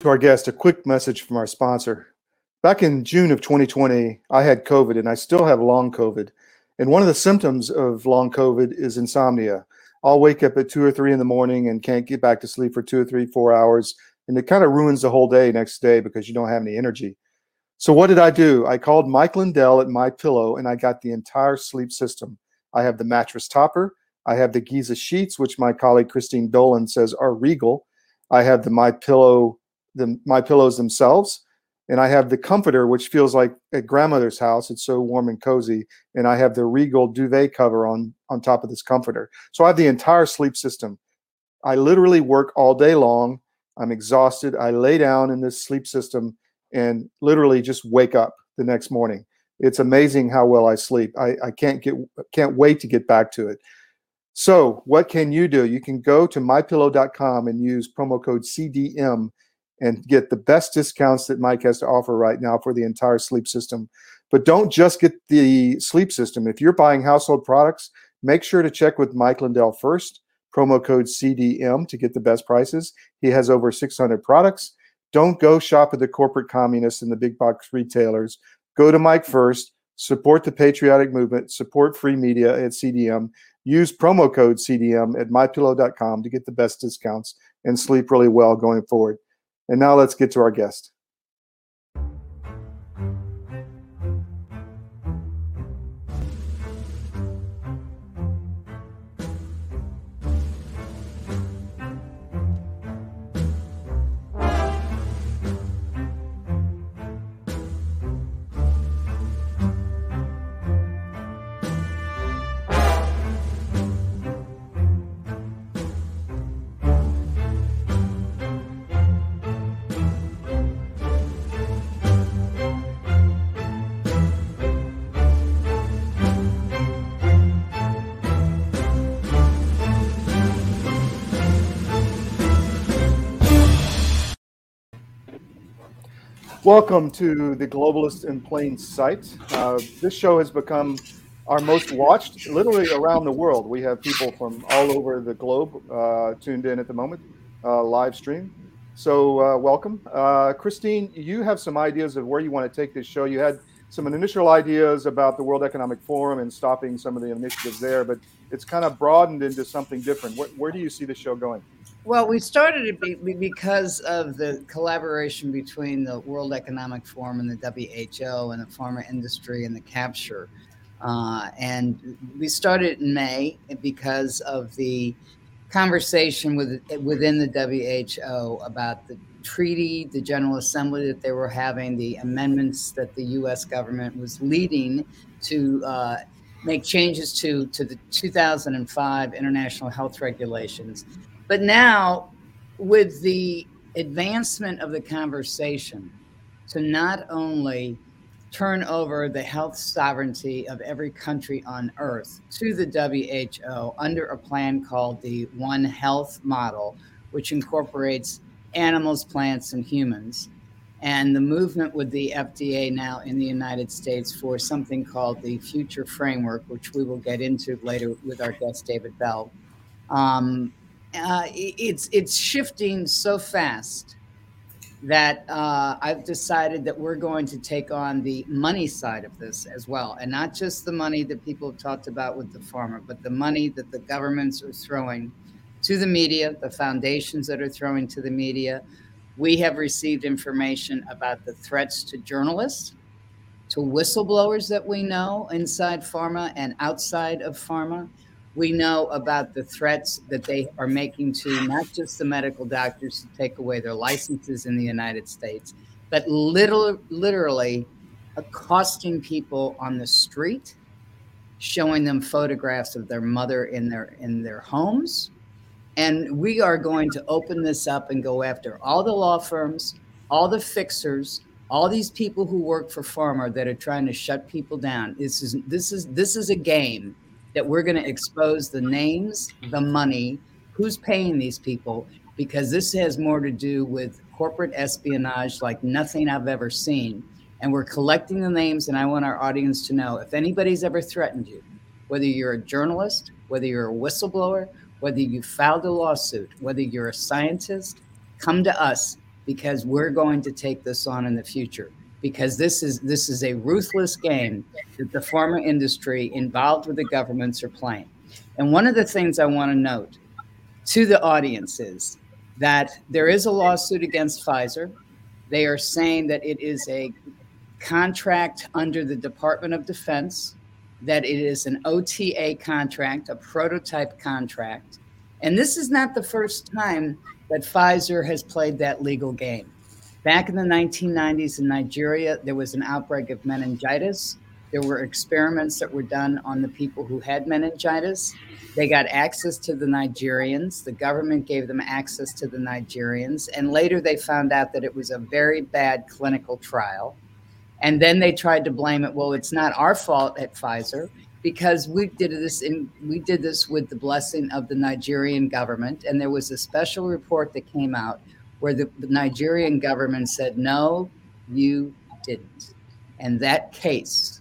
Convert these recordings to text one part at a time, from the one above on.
To our guest, a quick message from our sponsor. Back in June of 2020, I had COVID and I still have long COVID. And one of the symptoms of long COVID is insomnia. I'll wake up at two or three in the morning and can't get back to sleep for two or three, four hours. And it kind of ruins the whole day next day because you don't have any energy. So what did I do? I called Mike Lindell at My Pillow and I got the entire sleep system. I have the mattress topper. I have the Giza sheets, which my colleague Christine Dolan says are regal. I have the My Pillow, the My Pillows themselves and I have the comforter, which feels like at grandmother's house. It's so warm and cozy, and I have the Regal duvet cover on on top of this comforter. So I have the entire sleep system. I literally work all day long. I'm exhausted. I lay down in this sleep system and literally just wake up the next morning. It's amazing how well I sleep. I, I can't get can't wait to get back to it. So what can you do? You can go to mypillow.com and use promo code CDM and get the best discounts that Mike has to offer right now for the entire sleep system. But don't just get the sleep system. If you're buying household products, make sure to check with Mike Lindell first. Promo code CDM to get the best prices. He has over 600 products. Don't go shop at the corporate communists and the big box retailers. Go to Mike first. Support the patriotic movement. Support free media at CDM. Use promo code CDM at mypillow.com to get the best discounts and sleep really well going forward. And now let's get to our guest. Welcome to the Globalist in Plain Sight. Uh, this show has become our most watched, literally around the world. We have people from all over the globe uh, tuned in at the moment, uh, live stream. So, uh, welcome. Uh, Christine, you have some ideas of where you want to take this show. You had some initial ideas about the World Economic Forum and stopping some of the initiatives there, but it's kind of broadened into something different. Where, where do you see the show going? Well, we started it because of the collaboration between the World Economic Forum and the WHO and the pharma industry and the capture. Uh, and we started in May because of the conversation with, within the WHO about the treaty, the General Assembly that they were having, the amendments that the U.S. government was leading to uh, make changes to, to the 2005 international health regulations but now, with the advancement of the conversation to not only turn over the health sovereignty of every country on earth to the WHO under a plan called the One Health model, which incorporates animals, plants, and humans. And the movement with the FDA now in the United States for something called the Future Framework, which we will get into later with our guest, David Bell. Um, uh, it's it's shifting so fast that uh, I've decided that we're going to take on the money side of this as well, and not just the money that people have talked about with the pharma, but the money that the governments are throwing to the media, the foundations that are throwing to the media. We have received information about the threats to journalists, to whistleblowers that we know inside pharma and outside of pharma we know about the threats that they are making to not just the medical doctors to take away their licenses in the United States, but literally, uh, literally accosting people on the street, showing them photographs of their mother in their in their homes. And we are going to open this up and go after all the law firms, all the fixers, all these people who work for pharma that are trying to shut people down. This is this is this is a game that we're going to expose the names, the money, who's paying these people, because this has more to do with corporate espionage like nothing I've ever seen. And we're collecting the names, and I want our audience to know if anybody's ever threatened you, whether you're a journalist, whether you're a whistleblower, whether you filed a lawsuit, whether you're a scientist, come to us because we're going to take this on in the future because this is this is a ruthless game that the pharma industry involved with the governments are playing. And one of the things I want to note to the audience is that there is a lawsuit against Pfizer. They are saying that it is a contract under the Department of Defense, that it is an OTA contract, a prototype contract. And this is not the first time that Pfizer has played that legal game. Back in the 1990s in Nigeria, there was an outbreak of meningitis. There were experiments that were done on the people who had meningitis. They got access to the Nigerians. The government gave them access to the Nigerians. And later they found out that it was a very bad clinical trial. And then they tried to blame it. Well, it's not our fault at Pfizer because we did this in we did this with the blessing of the Nigerian government. And there was a special report that came out where the, Nigerian government said, no, you didn't. And that case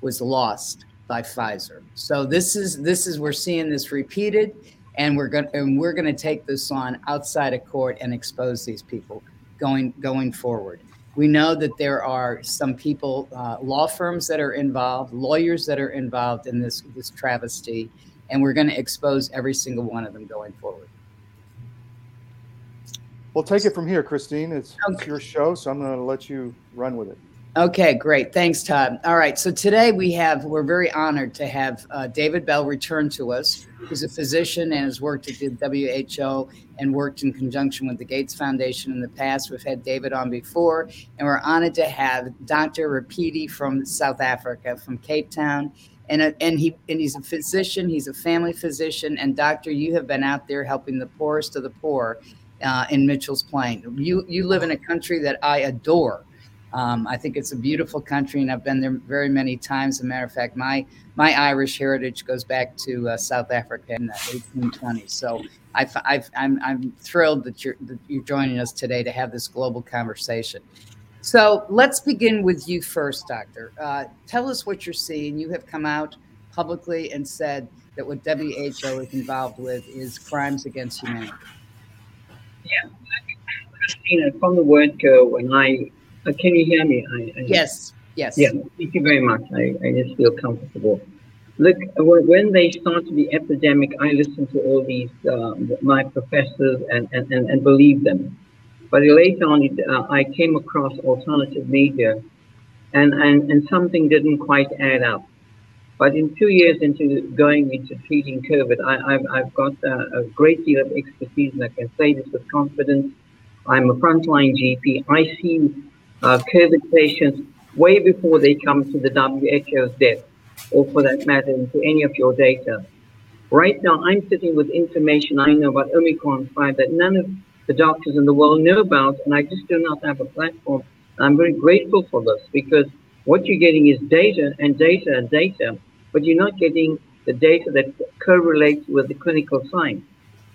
was lost by Pfizer. So this is this is we're seeing this repeated, and we're going and we're going to take this on outside of court and expose these people going going forward. We know that there are some people, uh, law firms that are involved, lawyers that are involved in this this travesty, and we're going to expose every single one of them going forward. We'll take it from here, Christine. It's, okay. it's your show, so I'm going to let you run with it. Okay, great. Thanks, Todd. All right. So today we have, we're very honored to have uh, David Bell return to us. He's a physician and has worked at the WHO and worked in conjunction with the Gates Foundation in the past. We've had David on before, and we're honored to have Dr. Rapiti from South Africa, from Cape Town. And, uh, and he and he's a physician. He's a family physician. And doctor, you have been out there helping the poorest of the poor uh, in Mitchell's Plain. You you live in a country that I adore. Um, I think it's a beautiful country, and I've been there very many times. As a matter of fact, my my Irish heritage goes back to uh, South Africa in the 1820s. So i am I'm, I'm thrilled that you're that you're joining us today to have this global conversation. So let's begin with you first, Doctor. Uh, tell us what you're seeing. You have come out publicly and said that what WHO is involved with is crimes against humanity. Yeah, Christina, from the word go, when I uh, can you hear me? I, I, yes, yes. Yeah, thank you very much. I, I just feel comfortable. Look, when they started the epidemic, I listened to all these, um, my professors, and, and, and, and believed them. But later on, uh, I came across alternative media, and, and, and something didn't quite add up. But in two years into going into treating COVID, I, have I've got a, a, great deal of expertise, and I can say this with confidence. I'm a frontline GP. I see uh, COVID patients way before they come to the WHO's desk, or for that matter, into any of your data. Right now, I'm sitting with information I know about Omicron 5 that none of the doctors in the world know about, and I just do not have a platform. I'm very grateful for this because what you're getting is data and data and data, but you're not getting the data that correlates with the clinical science.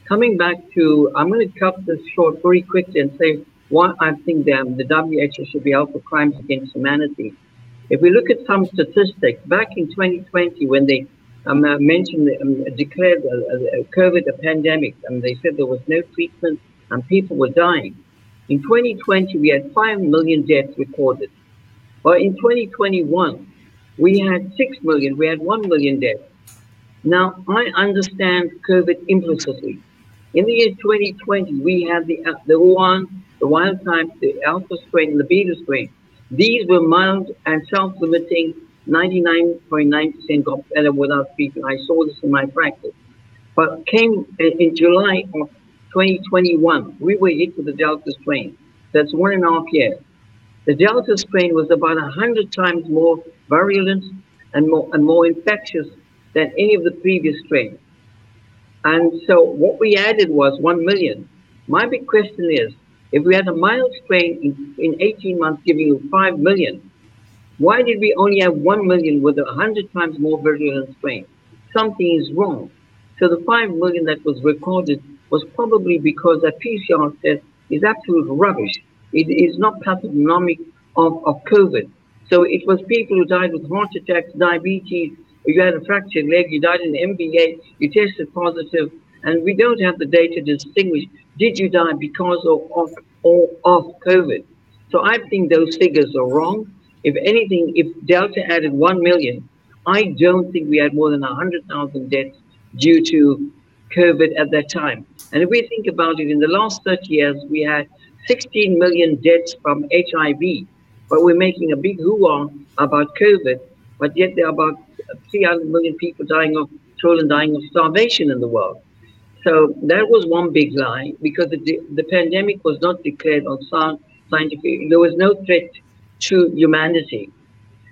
Coming back to, I'm going to cut this short very quickly and say why I think the, the WHO should be held for crimes against humanity. If we look at some statistics, back in 2020, when they um, uh, mentioned, um, declared a, a COVID a pandemic, and they said there was no treatment and people were dying. In 2020, we had 5 million deaths recorded. But in 2021, we had 6 million, we had 1 million dead. Now, I understand COVID implicitly. In the year 2020, we had the, uh, the one the wild type, the alpha strain, the beta strain. These were mild and self-limiting. 99.9% got better without treatment. I saw this in my practice. But came in July of 2021, we were hit with the Delta strain. That's one and a half years. The Delta strain was about 100 times more virulent and more, and more infectious than any of the previous strains. And so what we added was 1 million. My big question is, if we had a mild strain in, in 18 months giving you 5 million, why did we only have 1 million with a 100 times more virulent strain? Something is wrong. So the 5 million that was recorded was probably because that PCR test is absolute rubbish. It is not pathognomic of, of COVID. So it was people who died with heart attacks, diabetes, you had a fractured leg, you died in MVA, you tested positive, And we don't have the data to distinguish did you die because of, of or of COVID. So I think those figures are wrong. If anything, if Delta added 1 million, I don't think we had more than 100,000 deaths due to COVID at that time. And if we think about it, in the last 30 years, we had 16 million deaths from HIV, but we're making a big hoo about COVID, but yet there are about 300 million people dying of children dying of starvation in the world. So that was one big lie because the, the pandemic was not declared on scientific. There was no threat to humanity.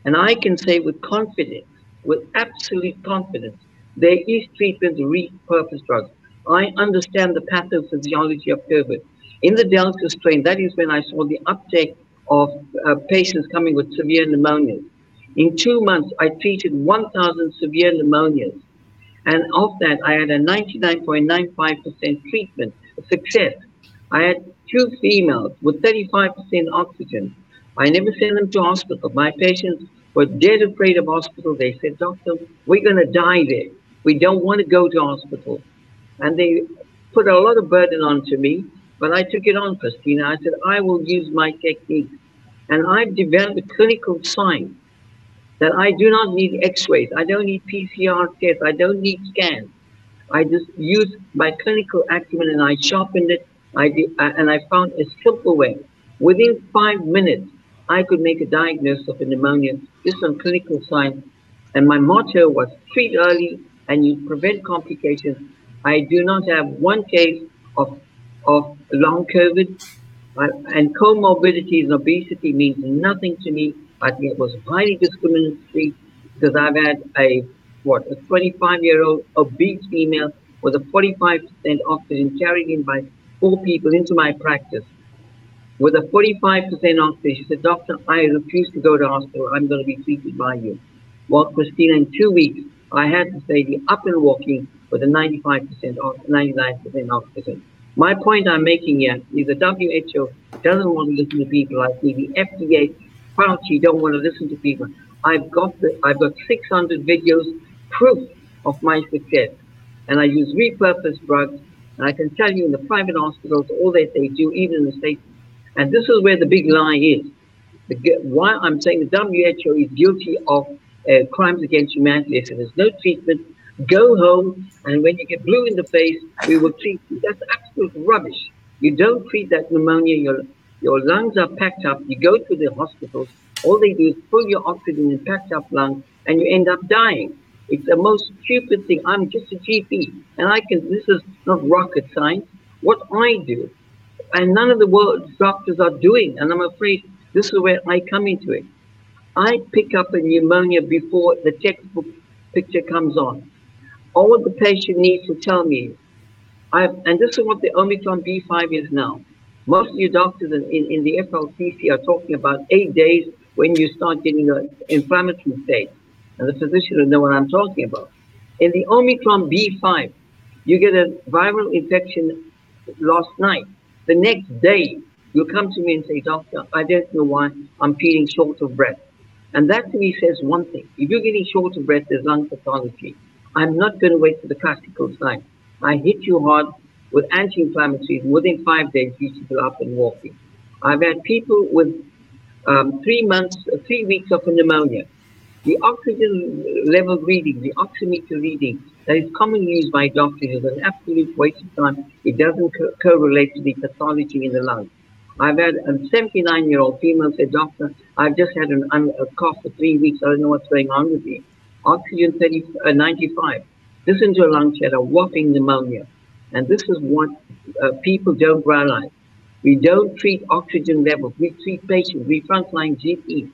And I can say with confidence, with absolute confidence, there is treatment repurposed drugs. I understand the pathophysiology of COVID. In the Delta strain, that is when I saw the uptake of uh, patients coming with severe pneumonias. In two months, I treated 1,000 severe pneumonias. And of that, I had a 99.95% treatment success. I had two females with 35% oxygen. I never sent them to hospital. My patients were dead afraid of hospital. They said, Doctor, we're going to die there. We don't want to go to hospital. And they put a lot of burden onto me, but I took it on, Christina. I said, I will use my technique. And I've developed a clinical science that I do not need x-rays. I don't need PCR tests. I don't need scans. I just use my clinical acumen and I sharpened it. I did, uh, and I found a simple way. Within five minutes, I could make a diagnosis of a pneumonia just on clinical science. And my motto was treat early and you prevent complications. I do not have one case of, of long COVID. And comorbidities and obesity means nothing to me. I think it was highly discriminatory because I've had a what a 25 year old obese female with a 45% oxygen carried in by four people into my practice. With a 45% oxygen, she said, Doctor, I refuse to go to hospital. I'm going to be treated by you. Well, Christina, in two weeks, I had to say the up and walking with a 95% or 99% oxygen. My point I'm making here is the WHO doesn't want to listen to people like me. The FDA Fauci don't want to listen to people. I've got the, I've got 600 videos proof of my success, and I use repurposed drugs. And I can tell you in the private hospitals, all that they do, even in the states, and this is where the big lie is. The, why I'm saying the WHO is guilty of uh, crimes against humanity. Said there's no treatment. Go home, and when you get blue in the face, we will treat you. That's absolute rubbish. You don't treat that pneumonia. Your your lungs are packed up. You go to the hospitals. All they do is pull your oxygen in packed up lungs, and you end up dying. It's the most stupid thing. I'm just a GP, and I can. This is not rocket science. What I do, and none of the world's doctors are doing, and I'm afraid this is where I come into it. I pick up a pneumonia before the textbook picture comes on. All the patient needs to tell me, I've, and this is what the Omicron B5 is now. Most of your doctors in, in, in the FLCC are talking about eight days when you start getting an inflammatory state. And the physician will know what I'm talking about. In the Omicron B5, you get a viral infection last night. The next day, you'll come to me and say, Doctor, I don't know why I'm feeling short of breath. And that to me says one thing. If you're getting short of breath, there's lung pathology. I'm not going to wait for the classical sign. I hit you hard with anti-inflammatories. Within five days, you should be up and walking. I've had people with um, three months, three weeks of pneumonia. The oxygen level reading, the oximeter reading, that is commonly used by doctors is an absolute waste of time. It doesn't co correlate to the pathology in the lungs. I've had a 79 year old female say, Doctor, I've just had an, a cough for three weeks. I don't know what's going on with me. Oxygen 30, uh, 95. This to a lung she had a whopping pneumonia. And this is what uh, people don't realize. We don't treat oxygen levels. We treat patients. We frontline GPs.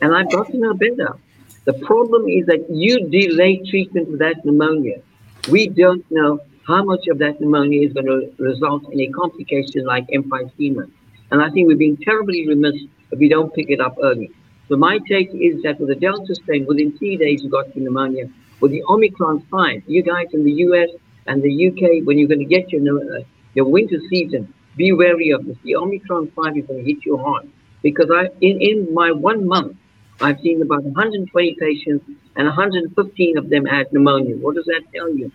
And I've got to know better. The problem is that you delay treatment with that pneumonia. We don't know how much of that pneumonia is going to result in a complication like emphysema. And I think we're being terribly remiss if we don't pick it up early. So my take is that with the Delta strain, within three days you got pneumonia. With the Omicron, fine. You guys in the US and the UK, when you're going to get your uh, your winter season, be wary of this. The Omicron 5 is going to hit you hard. Because I, in, in my one month, I've seen about 120 patients and 115 of them had pneumonia. What does that tell you?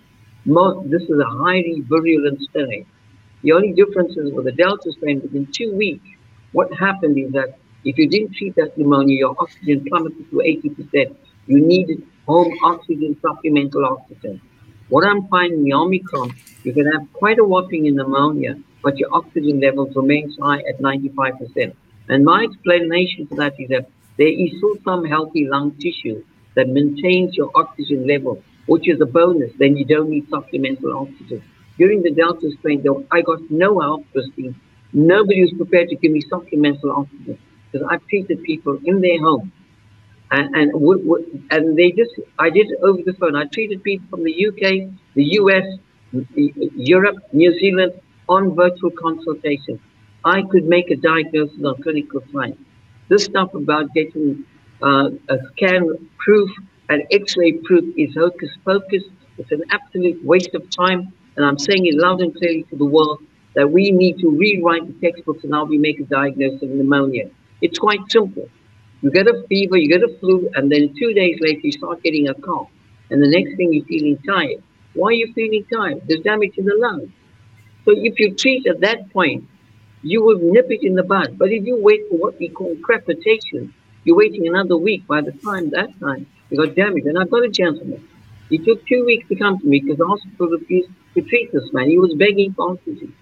Most, this is a highly virulent strain. The only difference is with the Delta strain, within two weeks, what happened is that if you didn't treat that pneumonia, your oxygen plummeted to 80%. You needed home oxygen, supplemental oxygen. What I'm finding in Omicron, you can have quite a whopping in pneumonia, but your oxygen levels remain high at 95%. And my explanation for that is that there is still some healthy lung tissue that maintains your oxygen level, which is a bonus. Then you don't need supplemental oxygen. During the Delta strain, though, I got no help, Christine. Nobody was prepared to give me supplemental oxygen because I treated people in their home. And, and, and they just, I did it over the phone. I treated people from the UK, the US, Europe, New Zealand on virtual consultation. I could make a diagnosis on clinical science. This stuff about getting uh, a scan proof and x-ray proof is hocus pocus. It's an absolute waste of time. And I'm saying it loud and clearly to the world that we need to rewrite the textbooks and how we make a diagnosis of pneumonia. It's quite simple. You get a fever, you get a flu, and then two days later you start getting a cough. And the next thing you're feeling tired. Why are you feeling tired? There's damage in the lungs. So if you treat at that point, you will nip it in the bud. But if you wait for what we call crepitation, you're waiting another week. By the time that time, you got damage. And I've got a gentleman. He took two weeks to come to me because the hospital refused to treat this man. He was begging for oxygen.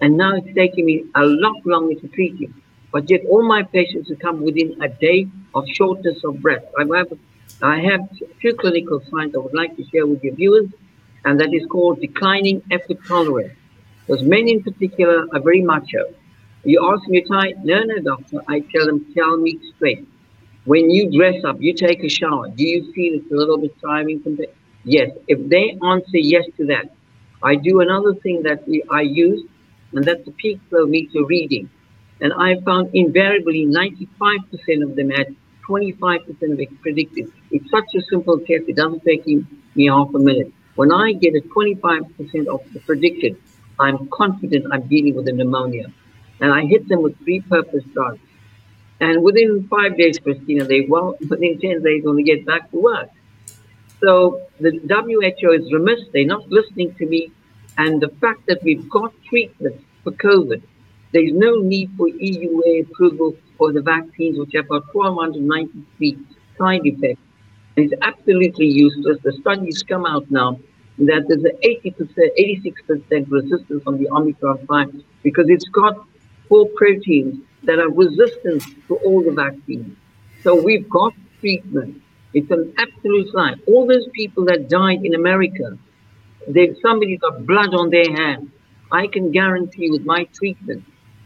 And now it's taking me a lot longer to treat him. But yet all my patients who come within a day of shortness of breath. I have, I have two clinical signs I would like to share with your viewers, and that is called declining effort tolerance. Because men in particular are very macho. You ask me to tie? No, no, doctor. I tell them, tell me straight. When you dress up, you take a shower, do you feel it's a little bit tiring? Yes. If they answer yes to that, I do another thing that we, I use, and that's the peak flow meter reading. And I found invariably 95% of them had 25% of it predicted. It's such a simple test, it doesn't take me half a minute. When I get a 25% of the predicted, I'm confident I'm dealing with a pneumonia. And I hit them with three purpose drugs. And within five days, Christina, they well, within 10 days, they're going to get back to work. So the WHO is remiss. They're not listening to me. And the fact that we've got treatment for COVID, there's no need for EUA approval for the vaccines, which have got 1,293 side effects. It's absolutely useless. The studies come out now that there's an 80%, 86% resistance on the Omicron 5 because it's got four proteins that are resistant to all the vaccines. So we've got treatment. It's an absolute lie. All those people that died in America, they somebody got blood on their hands. I can guarantee with my treatment,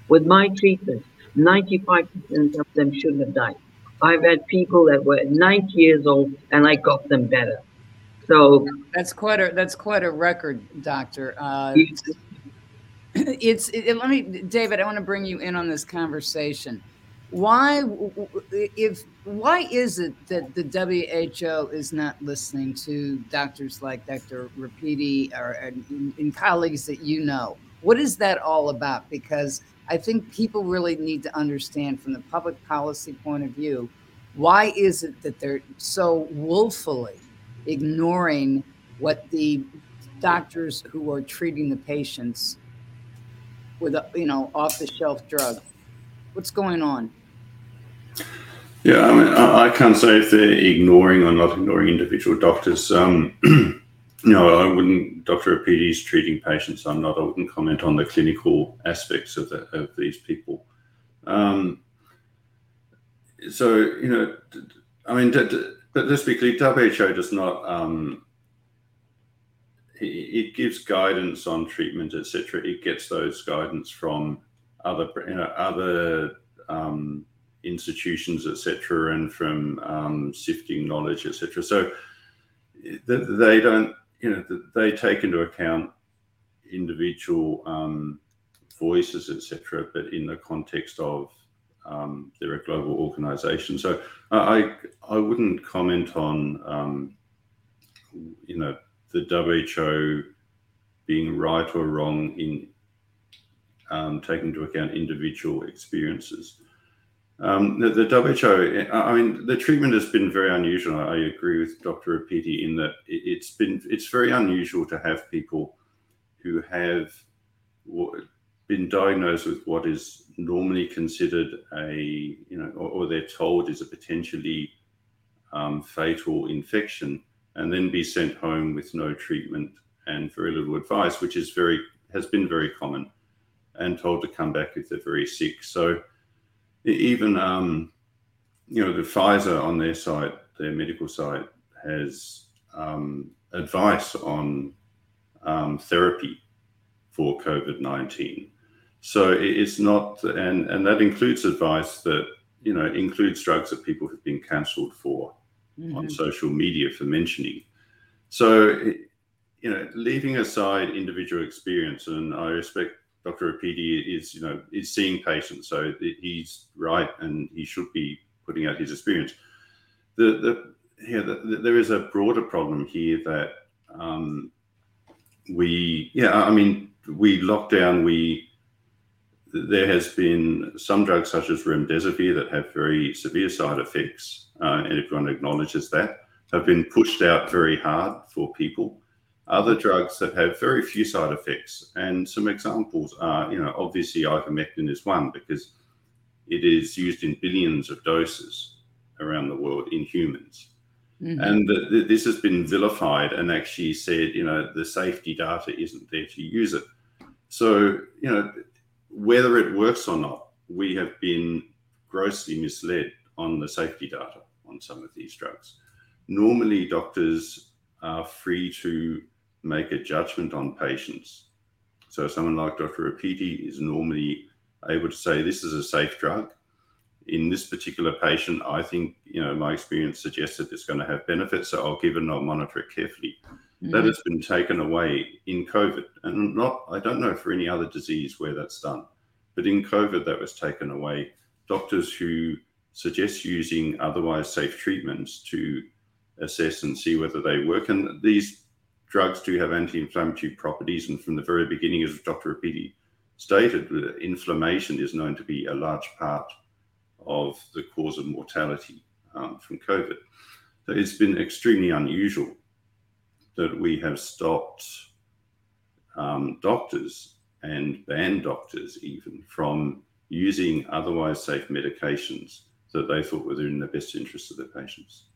with my treatment, 95% of them shouldn't have died. I've had people that were 90 years old and I got them better. So that's quite a that's quite a record, doctor. Uh, it's it, let me, David. I want to bring you in on this conversation. Why, if why is it that the WHO is not listening to doctors like Dr. Rapiti or and, and colleagues that you know? What is that all about? Because I think people really need to understand from the public policy point of view why is it that they're so willfully ignoring what the doctors who are treating the patients with you know off the shelf drug what's going on? Yeah i mean i, can't say if they're ignoring or not ignoring individual doctors. Um, no i wouldn't dr Rapiti's treating patients i'm not i wouldn't comment on the clinical aspects of, the, of these people um, so you know i mean but let's be clear who does not um, it gives guidance on treatment, etc. It gets those guidance from other you know, other um, institutions, etc., and from um, sifting knowledge, etc. So they don't, you know, they take into account individual um, voices, etc., but in the context of um, they're a global organization. So I I wouldn't comment on um, you know the WHO being right or wrong in um, taking into account individual experiences. Um, the, the, WHO, I mean, the treatment has been very unusual. I agree with Dr. Rapiti in that it, has been it's very unusual to have people who have been diagnosed with what is normally considered a you know or, or they're told is a potentially um, fatal infection and then be sent home with no treatment and very little advice, which is very has been very common, and told to come back if they're very sick. So even um, you know the Pfizer on their site, their medical site has um, advice on um, therapy for COVID nineteen. So it's not, and and that includes advice that you know includes drugs that people have been cancelled for mm-hmm. on social media for mentioning. So, you know, leaving aside individual experience, and I respect Dr. Rapiti is, you know, is seeing patients, so he's right, and he should be putting out his experience. The the yeah, the, the, there is a broader problem here that um, we, yeah, I mean, we lock down, we there has been some drugs such as remdesivir that have very severe side effects, uh, and everyone acknowledges that, have been pushed out very hard for people. Other drugs that have very few side effects, and some examples are, you know, obviously ivermectin is one because it is used in billions of doses around the world in humans. Mm-hmm. And the, the, this has been vilified and actually said, you know, the safety data isn't there to use it. So, you know, whether it works or not, we have been grossly misled on the safety data on some of these drugs. Normally, doctors are free to make a judgment on patients. So, someone like Dr. Rapiti is normally able to say, This is a safe drug. In this particular patient, I think, you know, my experience suggests that it's going to have benefits, so I'll give it and I'll monitor it carefully. Mm-hmm. That has been taken away in COVID, and not I don't know for any other disease where that's done, but in COVID that was taken away. Doctors who suggest using otherwise safe treatments to assess and see whether they work, and these drugs do have anti-inflammatory properties, and from the very beginning, as Dr. Rapiti stated, inflammation is known to be a large part of the cause of mortality um, from COVID. So it's been extremely unusual that we have stopped um, doctors and banned doctors even from using otherwise safe medications that they thought were in the best interest of their patients.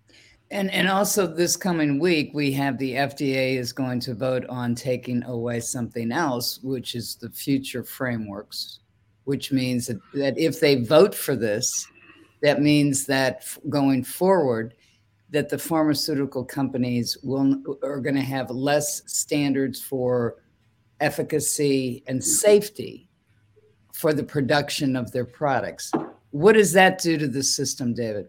And and also this coming week we have the FDA is going to vote on taking away something else, which is the future frameworks, which means that, that if they vote for this, that means that going forward, that the pharmaceutical companies will are going to have less standards for efficacy and safety for the production of their products. What does that do to the system, David?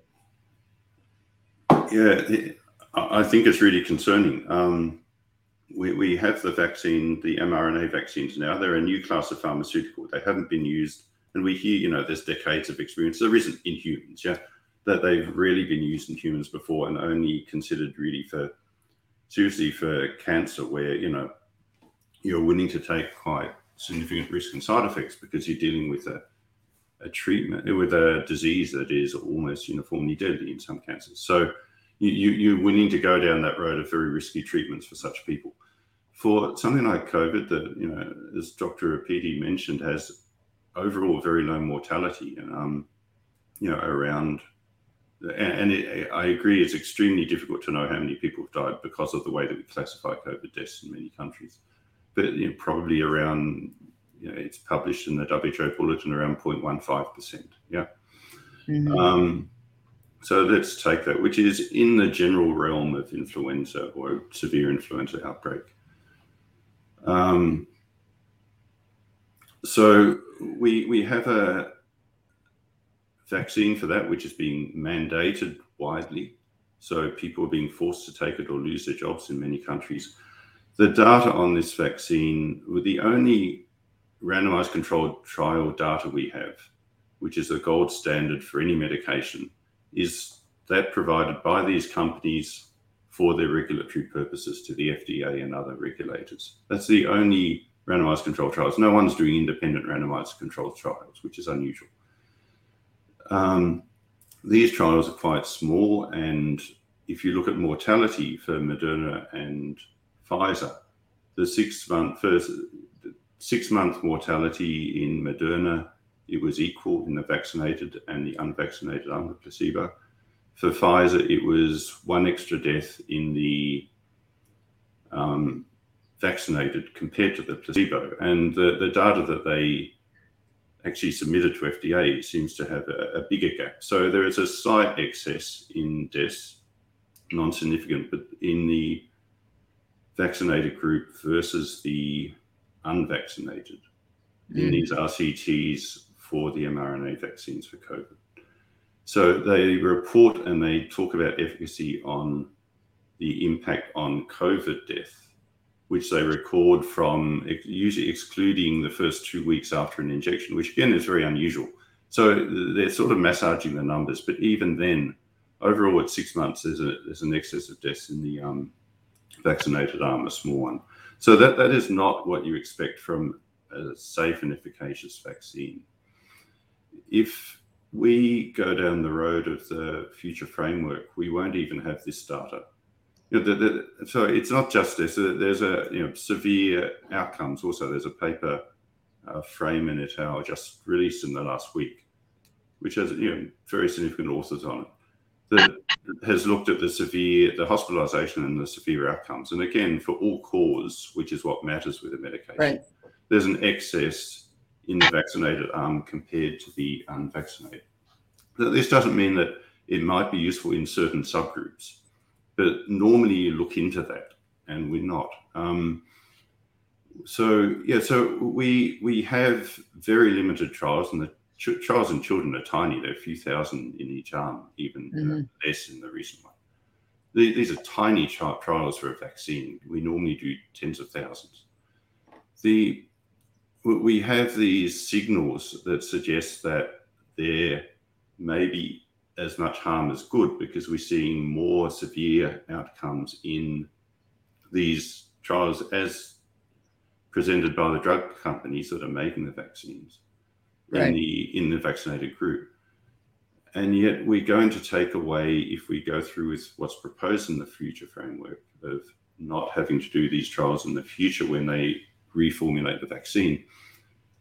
Yeah, I think it's really concerning. Um, we, we have the vaccine, the mRNA vaccines now. They're a new class of pharmaceutical. They haven't been used, and we hear, you know, there's decades of experience. There isn't in humans, yeah that they've really been used in humans before and only considered really for seriously for cancer where you know you're willing to take quite significant risk and side effects because you're dealing with a, a treatment with a disease that is almost uniformly deadly in some cancers so you, you, you're willing to go down that road of very risky treatments for such people for something like covid that you know as dr rapiti mentioned has overall very low mortality and um you know around and it, I agree, it's extremely difficult to know how many people have died because of the way that we classify COVID deaths in many countries. But you know, probably around, you know, it's published in the WHO bulletin around 0.15%. Yeah. Mm-hmm. Um, so let's take that, which is in the general realm of influenza or severe influenza outbreak. Um, so we we have a vaccine for that, which is being mandated widely. So people are being forced to take it or lose their jobs in many countries. The data on this vaccine were the only randomized controlled trial data we have, which is the gold standard for any medication, is that provided by these companies for their regulatory purposes to the FDA and other regulators. That's the only randomized controlled trials. No one's doing independent randomized controlled trials, which is unusual um, these trials are quite small, and if you look at mortality for Moderna and Pfizer, the six month first six month mortality in Moderna it was equal in the vaccinated and the unvaccinated arm of placebo. For Pfizer, it was one extra death in the um, vaccinated compared to the placebo. And the, the data that they actually submitted to FDA seems to have a, a bigger gap. So there is a slight excess in deaths, non significant, but in the vaccinated group versus the unvaccinated mm. in these RCTs for the mRNA vaccines for COVID. So they report and they talk about efficacy on the impact on COVID death, which they record from usually excluding the first two weeks after an injection, which again is very unusual. So they're sort of massaging the numbers, but even then, overall at six months, there's, a, there's an excess of deaths in the um, vaccinated arm, a small one. So that, that is not what you expect from a safe and efficacious vaccine. If we go down the road of the future framework, we won't even have this data. You know, the, the, so it's not just this. There's a you know severe outcomes. Also, there's a paper, uh, Fraiman et al. just released in the last week, which has you know very significant authors on it that has looked at the severe, the hospitalization and the severe outcomes. And again, for all cause, which is what matters with a medication, right. there's an excess in the vaccinated arm compared to the unvaccinated. Now, This doesn't mean that it might be useful in certain subgroups, but normally you look into that, and we're not. Um, so yeah, so we we have very limited trials, and the ch- trials in children are tiny. They're a few thousand in each arm, even uh, mm-hmm. uh, less in the recent one. The, these are tiny tri- trials for a vaccine. We normally do tens of thousands. The we have these signals that suggest that there may be as much harm as good because we're seeing more severe outcomes in these trials as presented by the drug companies that are making the vaccines right. in the in the vaccinated group. And yet we're going to take away, if we go through with what's proposed in the future framework of not having to do these trials in the future when they reformulate the vaccine,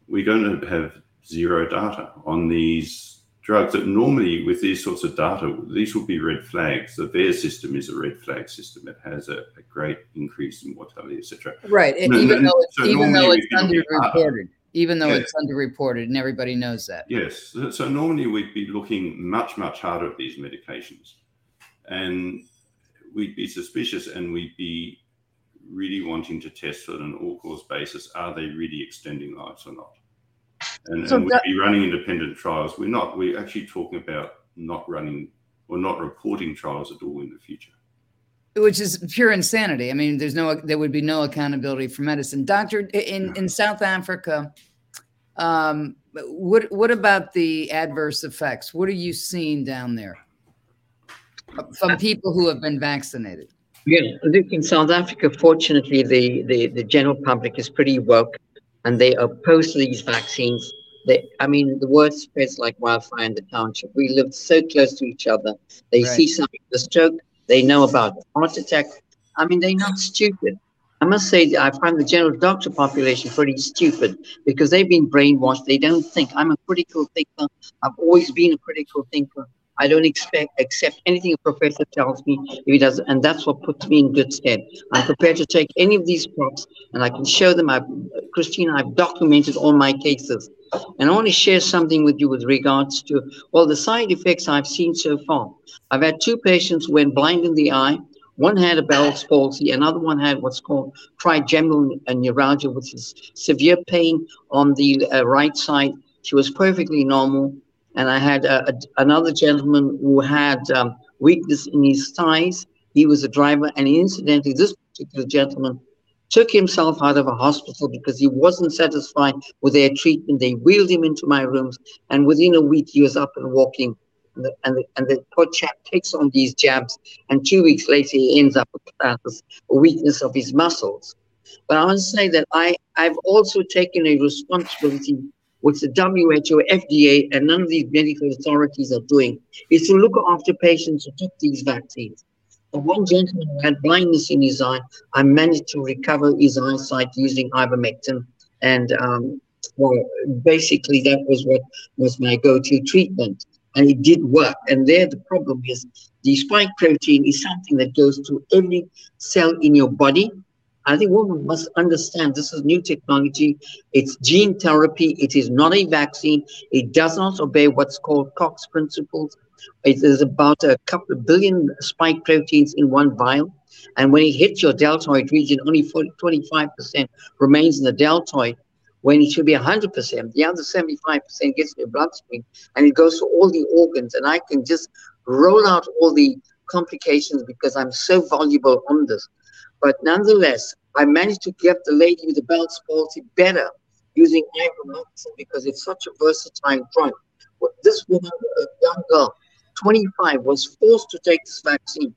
we're going to have zero data on these drugs that normally with these sorts of data, these will be red flags. The VAERS system is a red flag system. It has a, a great increase in mortality, etc. Right. And, and even though it's, so even though it's underreported even though yeah. it's underreported and everybody knows that. Yes. So normally we'd be looking much, much harder at these medications and we'd be suspicious and we'd be really wanting to test on an all cause basis are they really extending lives or not? And, so and we'd be running independent trials. We're not, we're actually talking about not running or not reporting trials at all in the future which is pure insanity. I mean, there's no, there would be no accountability for medicine. Doctor, in in South Africa, um, what what about the adverse effects? What are you seeing down there from people who have been vaccinated? Yeah, look, in South Africa, fortunately, the, the, the general public is pretty woke and they oppose these vaccines. They, I mean, the word spreads like wildfire in the township. We live so close to each other. They right. see something, the stroke, they know about heart attack. I mean, they're not stupid. I must say, I find the general doctor population pretty stupid because they've been brainwashed. They don't think. I'm a critical thinker. I've always been a critical thinker. I don't expect accept anything a professor tells me if he does, and that's what puts me in good stead. I'm prepared to take any of these props, and I can show them. I've, Christina, I've documented all my cases, and I want to share something with you with regards to well the side effects I've seen so far. I've had two patients went blind in the eye. One had a Bell's palsy, another one had what's called trigeminal neuralgia, which is severe pain on the uh, right side. She was perfectly normal and I had a, a, another gentleman who had um, weakness in his thighs. He was a driver, and incidentally, this particular gentleman took himself out of a hospital because he wasn't satisfied with their treatment. They wheeled him into my rooms, and within a week, he was up and walking. And the, and the, and the poor chap takes on these jabs, and two weeks later, he ends up with a weakness of his muscles. But I want to say that I, I've also taken a responsibility what the WHO, FDA, and none of these medical authorities are doing is to look after patients who took these vaccines. And one gentleman who had blindness in his eye, I managed to recover his eyesight using ivermectin. And um, well, basically, that was what was my go to treatment. And it did work. And there, the problem is the spike protein is something that goes to every cell in your body I think women must understand this is new technology. It's gene therapy. It is not a vaccine. It does not obey what's called Koch principles. It is about a couple of billion spike proteins in one vial. And when it hits your deltoid region, only 40, 25% remains in the deltoid when it should be 100%. The other 75% gets in your bloodstream and it goes to all the organs. And I can just roll out all the complications because I'm so voluble on this. But nonetheless, I managed to get the lady with the Bell's palsy better using ivermectin because it's such a versatile drug. This woman, a young girl, 25, was forced to take this vaccine.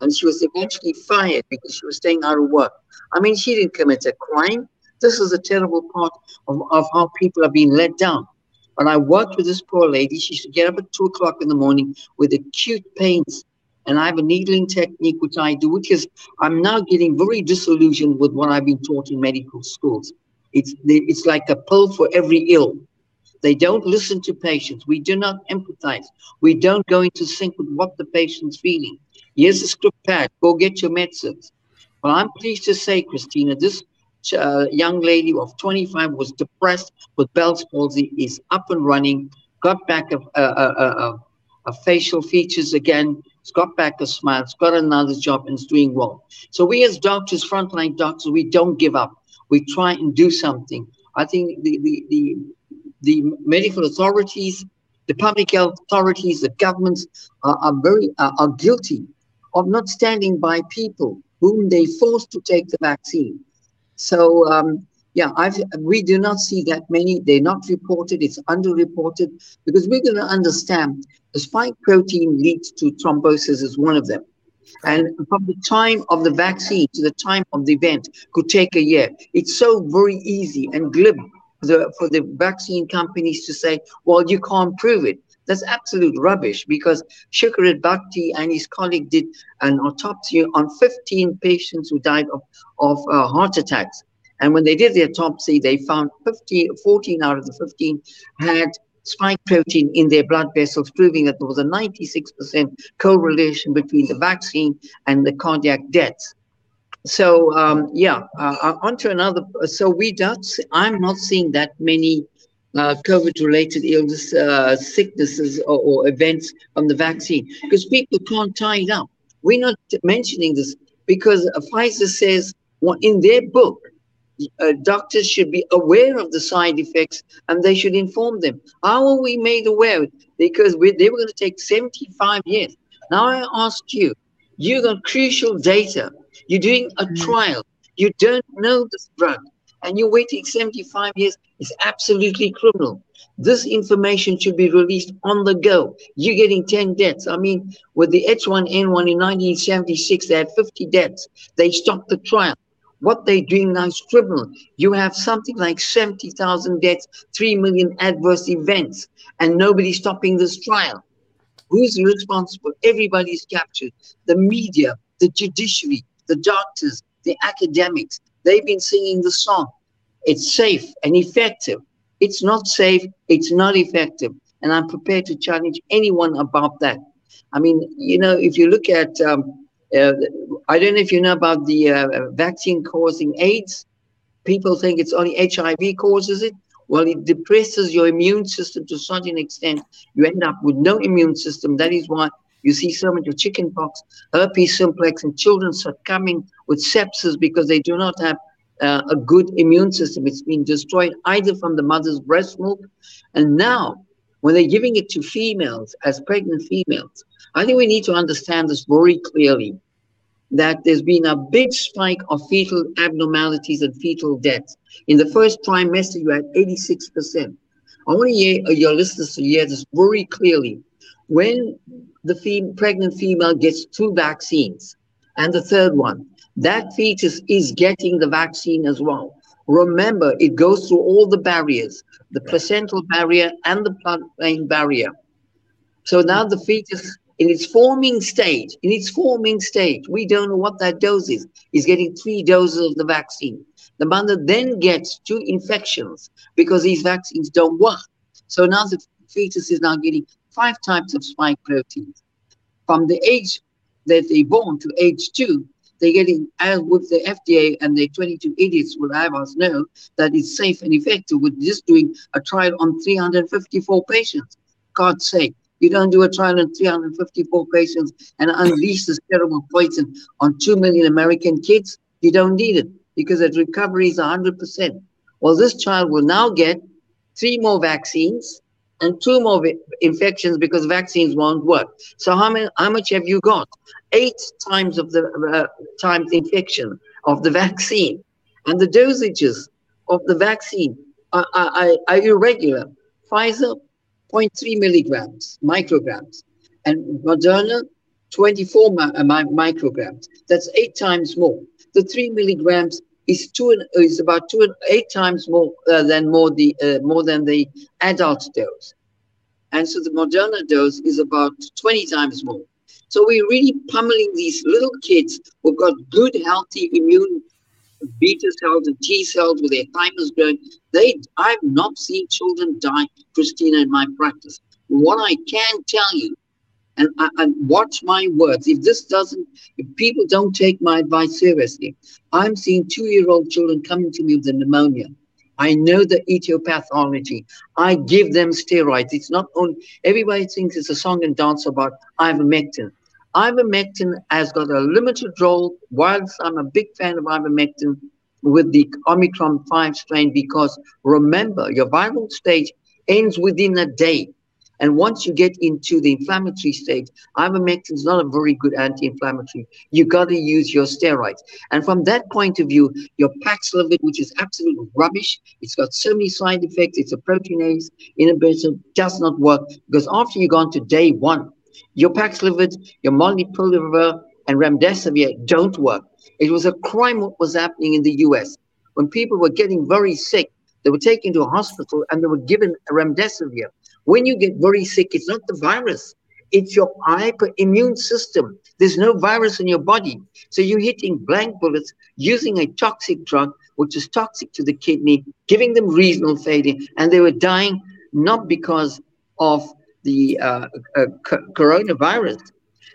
And she was eventually fired because she was staying out of work. I mean, she didn't commit a crime. This is a terrible part of, of how people are being let down. When I worked with this poor lady, she should get up at two o'clock in the morning with acute pains and I have a needling technique which I do, which is I'm now getting very disillusioned with what I've been taught in medical schools. It's it's like a pill for every ill. They don't listen to patients. We do not empathize. We don't go into sync with what the patient's feeling. Here's a script pad. Go get your medicines. Well, I'm pleased to say, Christina, this uh, young lady of 25 was depressed with Bell's palsy, is up and running, got back a, a, a, a, facial features again, got back a smile. Got another job and is doing well. So we as doctors, frontline doctors, we don't give up. We try and do something. I think the the the, the medical authorities, the public health authorities, the governments are, are very are, are guilty of not standing by people whom they forced to take the vaccine. So um, yeah, I've, we do not see that many. They're not reported. It's underreported because we're going to understand the spike protein leads to thrombosis is one of them. And from the time of the vaccine to the time of the event could take a year. It's so very easy and glib for the, for the vaccine companies to say, well, you can't prove it. That's absolute rubbish because Sucharit Bhakdi and his colleague did an autopsy on 15 patients who died of, of uh, heart attacks. And when they did the autopsy, they found 15, 14 out of the 15 had spike protein in their blood vessels, proving that there was a 96% correlation between the vaccine and the cardiac deaths. So um, yeah, uh, uh on to another. So we don't. I'm not seeing that many uh, COVID-related illness, uh, sicknesses, or, or, events from the vaccine because people can't tie it up. We're not mentioning this because Pfizer says well, in their book uh, doctors should be aware of the side effects and they should inform them. How are we made aware? Because we, they were going to take 75 years. Now I ask you, you got crucial data. You're doing a mm. trial. You don't know this drug and you're waiting 75 years. It's absolutely criminal. This information should be released on the go. You're getting 10 deaths. I mean, with the H1N1 in 1976, they had 50 deaths. They stopped the trial. What they're doing now is criminal. You have something like 70,000 deaths, 3 million adverse events, and nobody's stopping this trial. Who's responsible? Everybody's captured. The media, the judiciary, the doctors, the academics. They've been singing the song. It's safe and effective. It's not safe. It's not effective. And I'm prepared to challenge anyone about that. I mean, you know, if you look at um, I don't know if you know about the uh, vaccine causing AIDS. People think it's only HIV causes it. Well, it depresses your immune system to such an extent you end up with no immune system. That is why you see so much of chickenpox, herpes simplex, and children succumbing with sepsis because they do not have uh, a good immune system. It's been destroyed either from the mother's breast milk, and now when they're giving it to females as pregnant females, I think we need to understand this very clearly that there's been a big spike of fetal abnormalities and fetal deaths. In the first trimester, you had 86%. I want your listeners to hear this very clearly. When the fem pregnant female gets two vaccines, and the third one, that fetus is getting the vaccine as well. Remember, it goes through all the barriers, the placental barrier and the blood-brain barrier. So now the fetus in its forming stage, in its forming stage, we don't know what that dose is. Is getting three doses of the vaccine. The mother then gets two infections because these vaccines don't work. So now the fetus is now getting five types of spike proteins. From the age that they born to age two, they're getting, as with the FDA and the 22 idiots will have us know that it's safe and effective with just doing a trial on 354 patients. God's sake, you don't do a trial on 354 patients and unleash this terrible poison on 2 million American kids. You don't need it because the recovery is 100%. Well, this child will now get three more vaccines and two more infections because vaccines won't work. So how many, how much have you got? Eight times of the uh, times infection of the vaccine, and the dosages of the vaccine are, are, are irregular. Pfizer 0.3 milligrams, micrograms, and Moderna, 24 mi uh, micrograms. That's eight times more. The three milligrams is two is about two and eight times more uh, than more the uh, more than the adult dose, and so the Moderna dose is about 20 times more. So we're really pummeling these little kids who've got good, healthy immune beta cells and T cells with their thymus growing. They, I've not seen children die, Christina, in my practice. What I can tell you, and, and watch my words, if this doesn't, if people don't take my advice seriously, I'm seeing two-year-old children coming to me with the pneumonia. I know the etiology. I give them steroids. It's not only everybody thinks it's a song and dance about ivermectin. Ivermectin has got a limited role, whilst I'm a big fan of ivermectin with the Omicron 5 strain, because remember, your viral stage ends within a day. And once you get into the inflammatory stage, ivermectin is not a very good anti-inflammatory. You got to use your steroids. And from that point of view, your Paxlovid, which is absolute rubbish, it's got so many side effects. It's a proteinase inhibitor, does not work because after you gone to day one, your Paxlovid, your molnupiravir, and remdesivir don't work. It was a crime what was happening in the US. When people were getting very sick, they were taken to a hospital and they were given remdesivir. When you get very sick, it's not the virus, it's your hyperimmune system. There's no virus in your body. So you're hitting blank bullets using a toxic drug, which is toxic to the kidney, giving them renal failure, and they were dying not because of the uh, uh, coronavirus,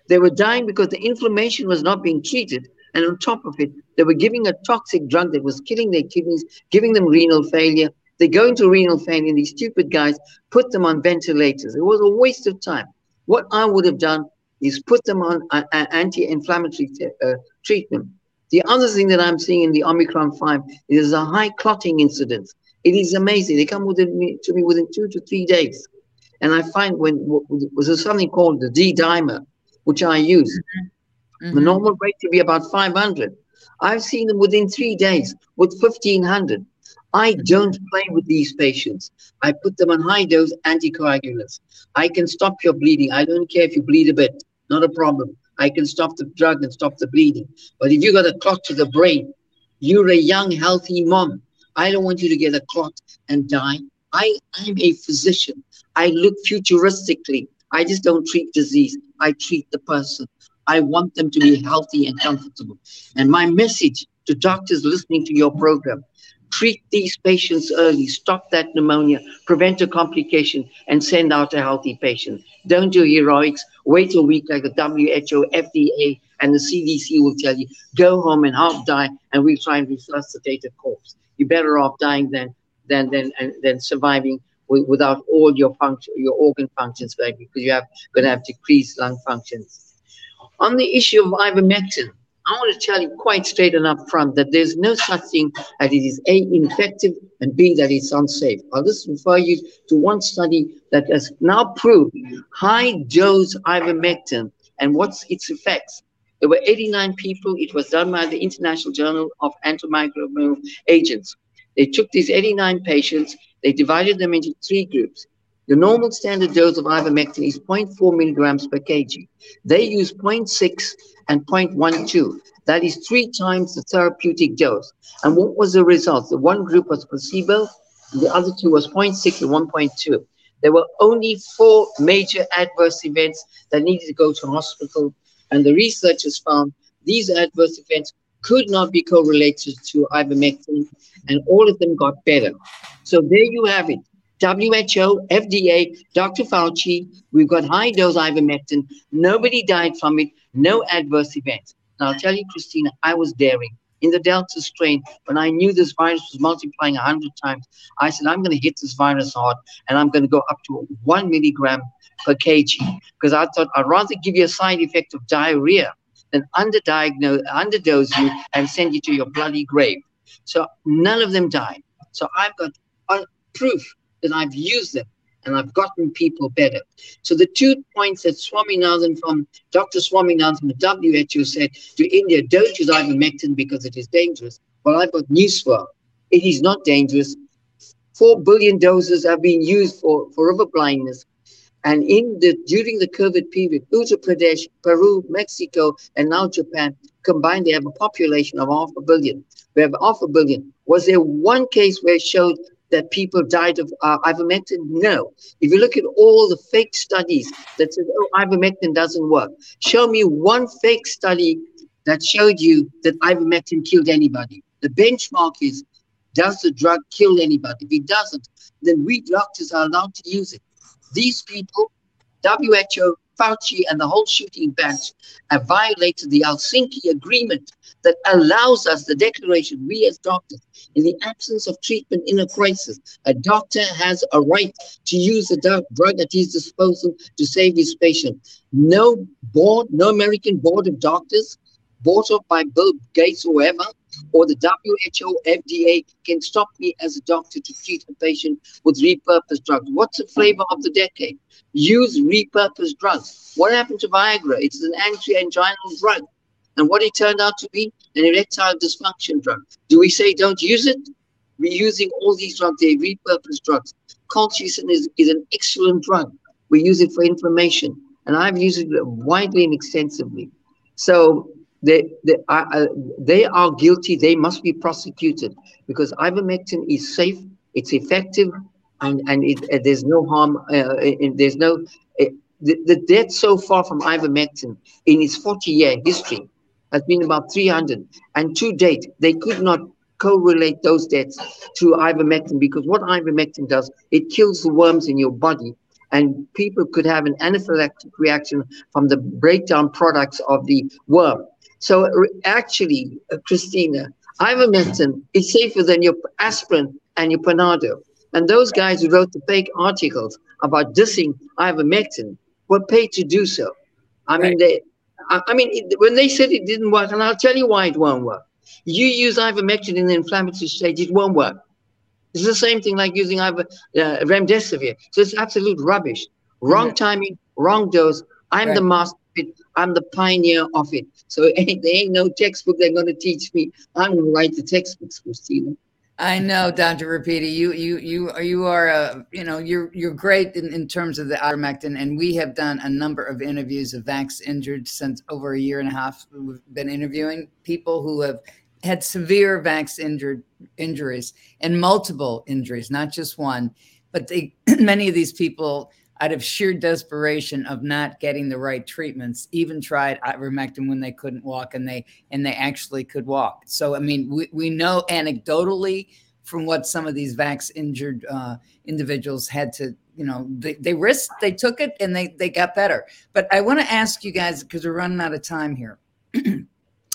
they were dying because the inflammation was not being treated. And on top of it, they were giving a toxic drug that was killing their kidneys, giving them renal failure. They go into renal failure, and these stupid guys put them on ventilators. It was a waste of time. What I would have done is put them on an anti-inflammatory uh, treatment. The other thing that I'm seeing in the Omicron 5 is a high clotting incidence. It is amazing. They come within me, to me within two to three days. And I find when was something called the D dimer, which I use. Mm-hmm. Mm-hmm. The normal rate to be about 500. I've seen them within three days with 1500. I don't play with these patients. I put them on high dose anticoagulants. I can stop your bleeding. I don't care if you bleed a bit, not a problem. I can stop the drug and stop the bleeding. But if you got a clot to the brain, you're a young, healthy mom. I don't want you to get a clot and die. I, I'm a physician. I look futuristically. I just don't treat disease. I treat the person. I want them to be healthy and comfortable. And my message to doctors listening to your program, treat these patients early, stop that pneumonia, prevent a complication, and send out a healthy patient. Don't do heroics. Wait a week like the WHO, FDA, and the CDC will tell you, go home and half die, and we'll try and resuscitate a corpse. You're better off dying than than than than surviving without all your function, your organ functions? Because you have going to have decreased lung functions. On the issue of ivermectin, I want to tell you quite straight and up front that there's no such thing that it is A, ineffective, and B, that it's unsafe. I'll just refer you to one study that has now proved high dose ivermectin and what's its effects. There were 89 people. It was done by the International Journal of Antimicrobial Agents. They took these 89 patients, they divided them into three groups. The normal standard dose of ivermectin is 0.4 milligrams per kg. They use 0.6 and 0.12. That is three times the therapeutic dose. And what was the result? The one group was placebo, the other two was 0.6 and 1.2. There were only four major adverse events that needed to go to hospital. And the researchers found these adverse events could not be correlated to ivermectin, and all of them got better. So there you have it. WHO, FDA, Dr. Fauci, we've got high dose ivermectin. Nobody died from it, no adverse events. Now, I'll tell you, Christina, I was daring. In the Delta strain, when I knew this virus was multiplying 100 times, I said, I'm going to hit this virus hard and I'm going to go up to one milligram per kg because I thought I'd rather give you a side effect of diarrhea than underdiagnose, underdose you and send you to your bloody grave. So none of them died. So I've got proof that I've used them and I've gotten people better. So the two points that Soumya Swaminathan from Dr. Swaminathan from the WHO said to India, don't use ivermectin because it is dangerous. Well, I've got news for It is not dangerous. Four billion doses have been used for, for river blindness. And in the during the COVID period, Uttar Pradesh, Peru, Mexico, and now Japan combined, they have a population of half a billion. We have half a billion. Was there one case where it showed that people died of uh, ivermectin? No. If you look at all the fake studies that said, oh, ivermectin doesn't work, show me one fake study that showed you that ivermectin killed anybody. The benchmark is, does the drug kill anybody? If it doesn't, then we doctors are allowed to use it. These people, WHO, Fauci, and the whole shooting bench have violated the Helsinki Agreement that allows us the declaration, we as doctors, in the absence of treatment in a crisis, a doctor has a right to use the drug at his disposal to save his patient. No board, no American board of doctors, bought up by Bill Gates or whoever, or the WHO, FDA can stop me as a doctor to treat a patient with repurposed drugs. What's the flavor of the decade? Use repurposed drugs. What happened to Viagra? It's an anti-anginal drug. And what it turned out to be? An erectile dysfunction drug. Do we say don't use it? We're using all these drugs, they're repurposed drugs. Colchicine is, is an excellent drug. We use it for inflammation. And I've used it widely and extensively. So they, they, are, uh, they are guilty. They must be prosecuted because ivermectin is safe, it's effective, and, and it, uh, there's no harm. Uh, there's no uh, the, the death so far from ivermectin in its 40 year history has been about 300. And to date, they could not correlate those deaths to ivermectin because what ivermectin does, it kills the worms in your body and people could have an anaphylactic reaction from the breakdown products of the worm. So actually, uh, Christina, ivermectin is safer than your aspirin and your Panado. And those guys who wrote the fake articles about dissing ivermectin were paid to do so. I right. mean, they, I, I mean, it, when they said it didn't work, and I'll tell you why it won't work. You use ivermectin in the inflammatory stage, it won't work. It's the same thing like using iver, uh, remdesivir. So it's absolute rubbish. Wrong timing, wrong dose. I'm right. the master. I'm the pioneer of it. So there ain't no textbook they're going to teach me. I'm going to write the textbooks, Christina. I know, Dr. Rapiti, you you you are you are a you know you're you're great in, in terms of the ivermectin, and we have done a number of interviews of vax injured since over a year and a half. We've been interviewing people who have had severe vax injured injuries and multiple injuries, not just one. But they many of these people out of sheer desperation of not getting the right treatments, even tried ivermectin when they couldn't walk and they and they actually could walk. So I mean, we, we know anecdotally from what some of these vax injured uh, individuals had to, you know, they, they risked, they took it and they they got better. But I want to ask you guys because we're running out of time here.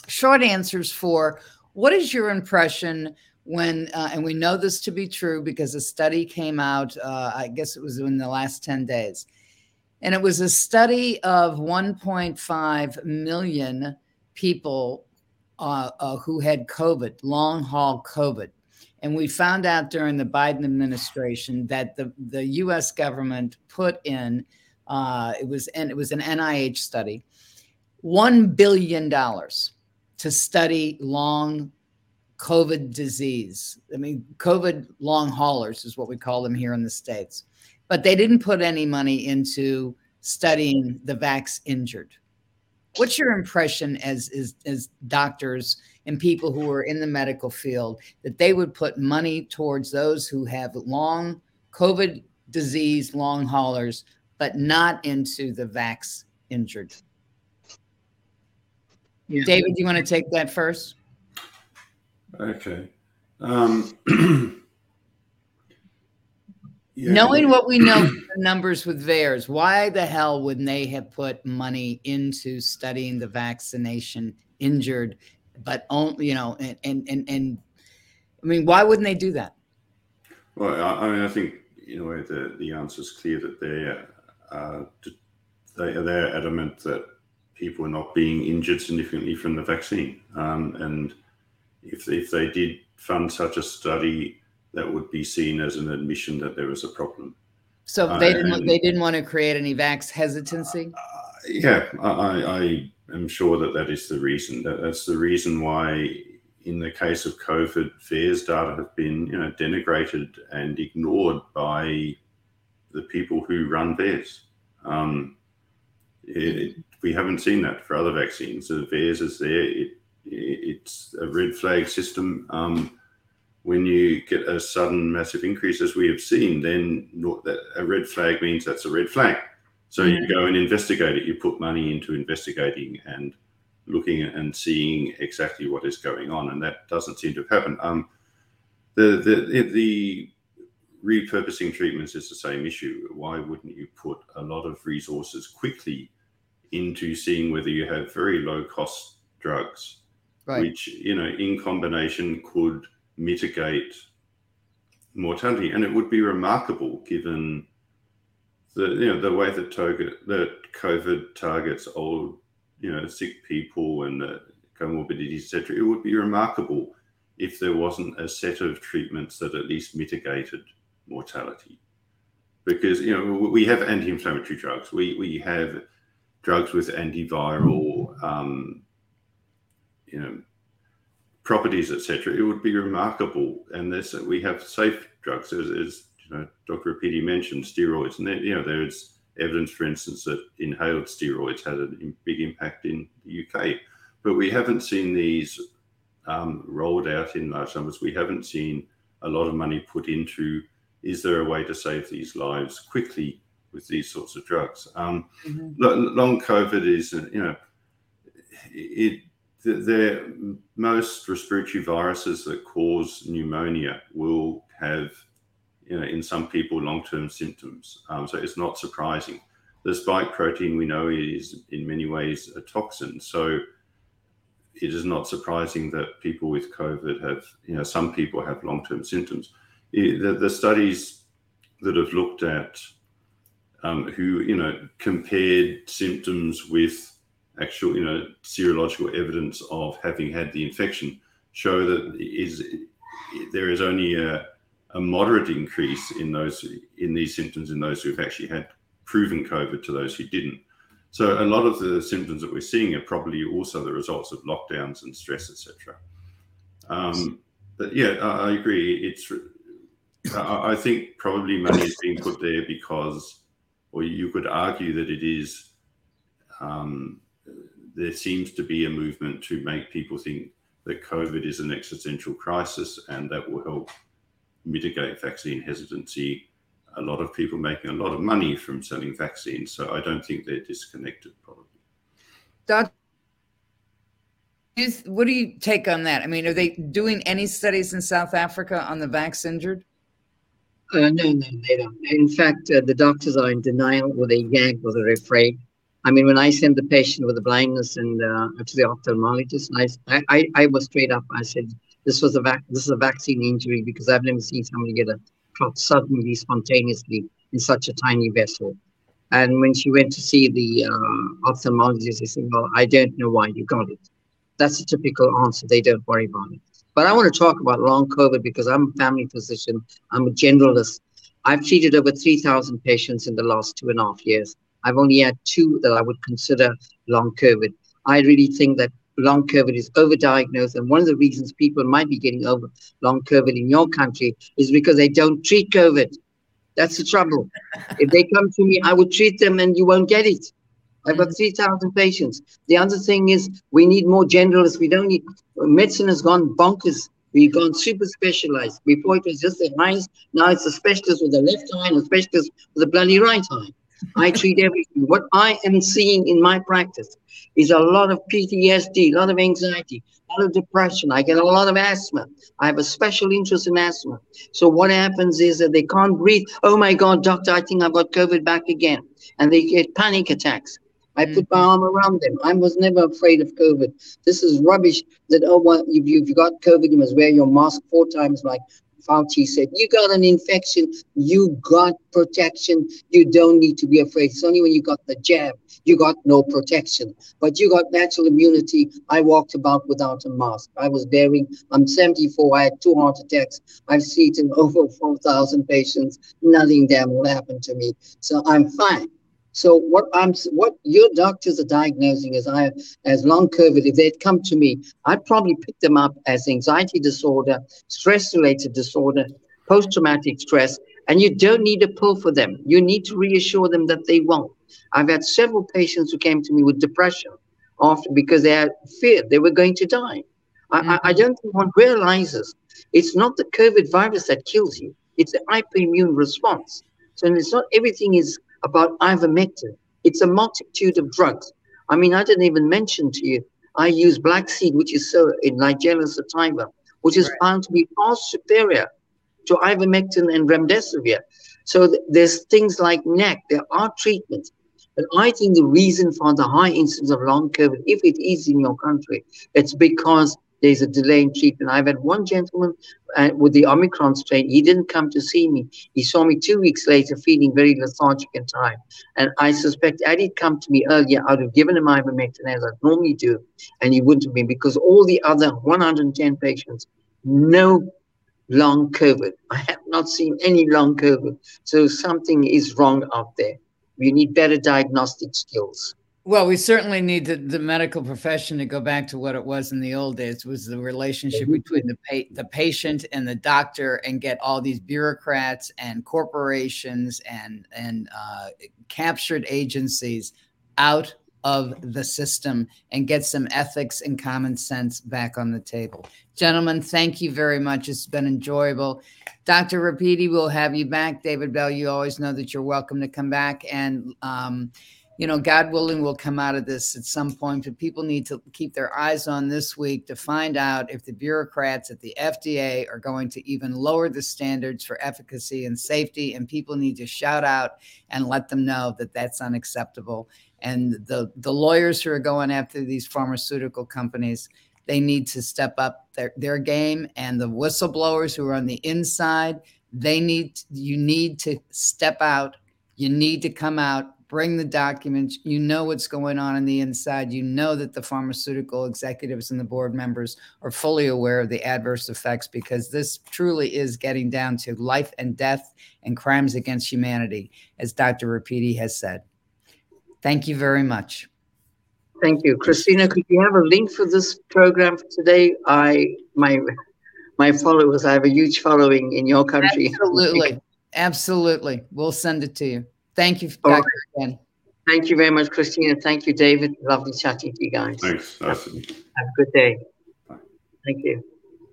Short answers for what is your impression when, uh, and we know this to be true because a study came out, uh, I guess it was in the last 10 days. And it was a study of 1.5 million people uh, uh, who had COVID, long haul COVID. And we found out during the Biden administration that the, the US government put in, it was, and it was an NIH study, $1 billion to study long COVID disease. I mean, COVID long haulers is what we call them here in the States. But they didn't put any money into studying the vax injured. What's your impression as as, as doctors and people who are in the medical field that they would put money towards those who have long COVID disease, long haulers, but not into the vax injured? Yeah. David, you want to take that first? Okay. Um, yeah. Knowing what we know the numbers with VAERS, why the hell wouldn't they have put money into studying the vaccination injured, but only you know, and and and, and I mean, why wouldn't they do that? Well, I, I mean, I think in a way the the answer is clear that they uh, they they're adamant that people are not being injured significantly from the vaccine, um, and if if they did fund such a study that would be seen as an admission that there was a problem. So they didn't. Uh, they didn't want to create any vax hesitancy. Uh, yeah, I, I am sure that that is the reason. That, that's the reason why, in the case of COVID, VAERS data have been you know denigrated and ignored by the people who run VAERS. Um, it, we haven't seen that for other vaccines. The VAERS is there. It, it's a red flag system. Um, when you get a sudden massive increase, as we have seen, then that a red flag means that's a red flag. So you go and investigate it. You put money into investigating and looking and seeing exactly what is going on, and that doesn't seem to have happened. Um, the the the repurposing treatments is the same issue. Why wouldn't you put a lot of resources quickly into seeing whether you have very low cost drugs, right. which you know in combination could mitigate mortality. And it would be remarkable given the you know the way that that COVID targets old, you know, sick people and the comorbidities, etc. It would be remarkable if there wasn't a set of treatments that at least mitigated mortality. Because you know we have anti-inflammatory drugs, we we have drugs with antiviral, um, you know, properties, etc., it would be remarkable. And this we have safe drugs, as, as you know, Dr. Rapiti mentioned, steroids, and you know there's evidence, for instance, that inhaled steroids had a big impact in the UK, but we haven't seen these um, rolled out in large numbers. We haven't seen a lot of money put into. Is there a way to save these lives quickly with these sorts of drugs? Um, mm-hmm. Long COVID is, you know, it the, the, most respiratory viruses that cause pneumonia will have, you know, in some people, long-term symptoms. Um, so it's not surprising. The spike protein we know is in many ways a toxin. So it is not surprising that people with COVID have, you know, some people have long-term symptoms. The, the studies that have looked at um, who, you know, compared symptoms with actual, you know, serological evidence of having had the infection show that is there is only a, a moderate increase in those in these symptoms in those who've actually had proven COVID to those who didn't. So a lot of the symptoms that we're seeing are probably also the results of lockdowns and stress, etc. Um, but yeah, I, agree. It's I, I think probably money is being put there because, or you could argue that it is um, there seems to be a movement to make people think that COVID is an existential crisis and that will help mitigate vaccine hesitancy. A lot of people making a lot of money from selling vaccines. So I don't think they're disconnected, probably. Doctor, what do you take on that? I mean, are they doing any studies in South Africa on the vax injured? Uh, no, no, they don't. In fact, uh, the doctors are in denial or they gag or they're afraid. I mean, when I sent the patient with the blindness and uh, to the ophthalmologist, I, I, I was straight up. I said, this was a vac- this is a vaccine injury because I've never seen somebody get a clot suddenly, spontaneously in such a tiny vessel. And when she went to see the uh, ophthalmologist, they said, well, I don't know why you got it. That's a typical answer. They don't worry about it. But I want to talk about long COVID because I'm a family physician. I'm a generalist. I've treated over 3,000 patients in the last two and a half years. I've only had two that I would consider long COVID. I really think that long COVID is overdiagnosed. And one of the reasons people might be getting over long COVID in your country is because they don't treat COVID. That's the trouble. if they come to me, I would treat them and you won't get it. I've got mm. 3,000 patients. The other thing is we need more generalists. We don't need, medicine has gone bonkers. We've gone super specialized. Before it was just the eyes. Now it's a specialist with the left eye and a specialist with the bloody right eye. I treat everything. What I am seeing in my practice is a lot of PTSD, a lot of anxiety, a lot of depression. I get a lot of asthma. I have a special interest in asthma. So what happens is that they can't breathe. Oh my God, doctor, I think I've got COVID back again. And they get panic attacks. I put mm-hmm. my arm around them. I was never afraid of COVID. This is rubbish that, oh, well, if you've got COVID, you must wear your mask four times like Fauci said, you got an infection, you got protection, you don't need to be afraid. It's only when you got the jab, you got no protection. But you got natural immunity. I walked about without a mask. I was bearing, I'm 74, I had two heart attacks. I've seen over 4,000 patients. Nothing damn will happen to me. So I'm fine. So what I'm what your doctors are diagnosing as I as long COVID, if they'd come to me, I'd probably pick them up as anxiety disorder, stress related disorder, post traumatic stress, and you don't need a pill for them. You need to reassure them that they won't. I've had several patients who came to me with depression after because they had feared they were going to die. I, mm-hmm. I, I don't think one realizes it's not the COVID virus that kills you, it's the hyperimmune response. So it's not everything is about ivermectin. It's a multitude of drugs. I mean, I didn't even mention to you, I use black seed, which is so in Nigella sativa, which is right. found to be far superior to ivermectin and remdesivir. So th- there's things like NAC, there are treatments. But I think the reason for the high incidence of long COVID, if it is in your country, it's because there's a delay in treatment. I've had one gentleman uh, with the Omicron strain. He didn't come to see me. He saw me two weeks later, feeling very lethargic and tired. And I suspect had he come to me earlier, I'd have given him ivermectin as I normally do, and he wouldn't have been because all the other 110 patients, no long COVID. I have not seen any long COVID. So something is wrong out there. We need better diagnostic skills. Well, we certainly need the, the medical profession to go back to what it was in the old days was the relationship mm-hmm. between the pa- the patient and the doctor and get all these bureaucrats and corporations and and uh, captured agencies out of the system and get some ethics and common sense back on the table. Gentlemen, thank you very much. It's been enjoyable. Dr. Rapiti, we'll have you back. David Bell, you always know that you're welcome to come back and um, you know, God willing, we'll come out of this at some point, but people need to keep their eyes on this week to find out if the bureaucrats at the FDA are going to even lower the standards for efficacy and safety. And people need to shout out and let them know that that's unacceptable. And the, the lawyers who are going after these pharmaceutical companies, they need to step up their, their game. And the whistleblowers who are on the inside, they need, you need to step out. You need to come out bring the documents. You know what's going on in the inside. You know that the pharmaceutical executives and the board members are fully aware of the adverse effects because this truly is getting down to life and death and crimes against humanity, as Dr. Rapiti has said. Thank you very much. Thank you. Christina, could you have a link for this program for today? I my my followers, I have a huge following in your country. Absolutely. Absolutely. We'll send it to you. Thank you, Dr. Right. Thank you very much, Christina. Thank you, David. Lovely chatting to you guys. Thanks. Have, have a good day. Bye. Thank you.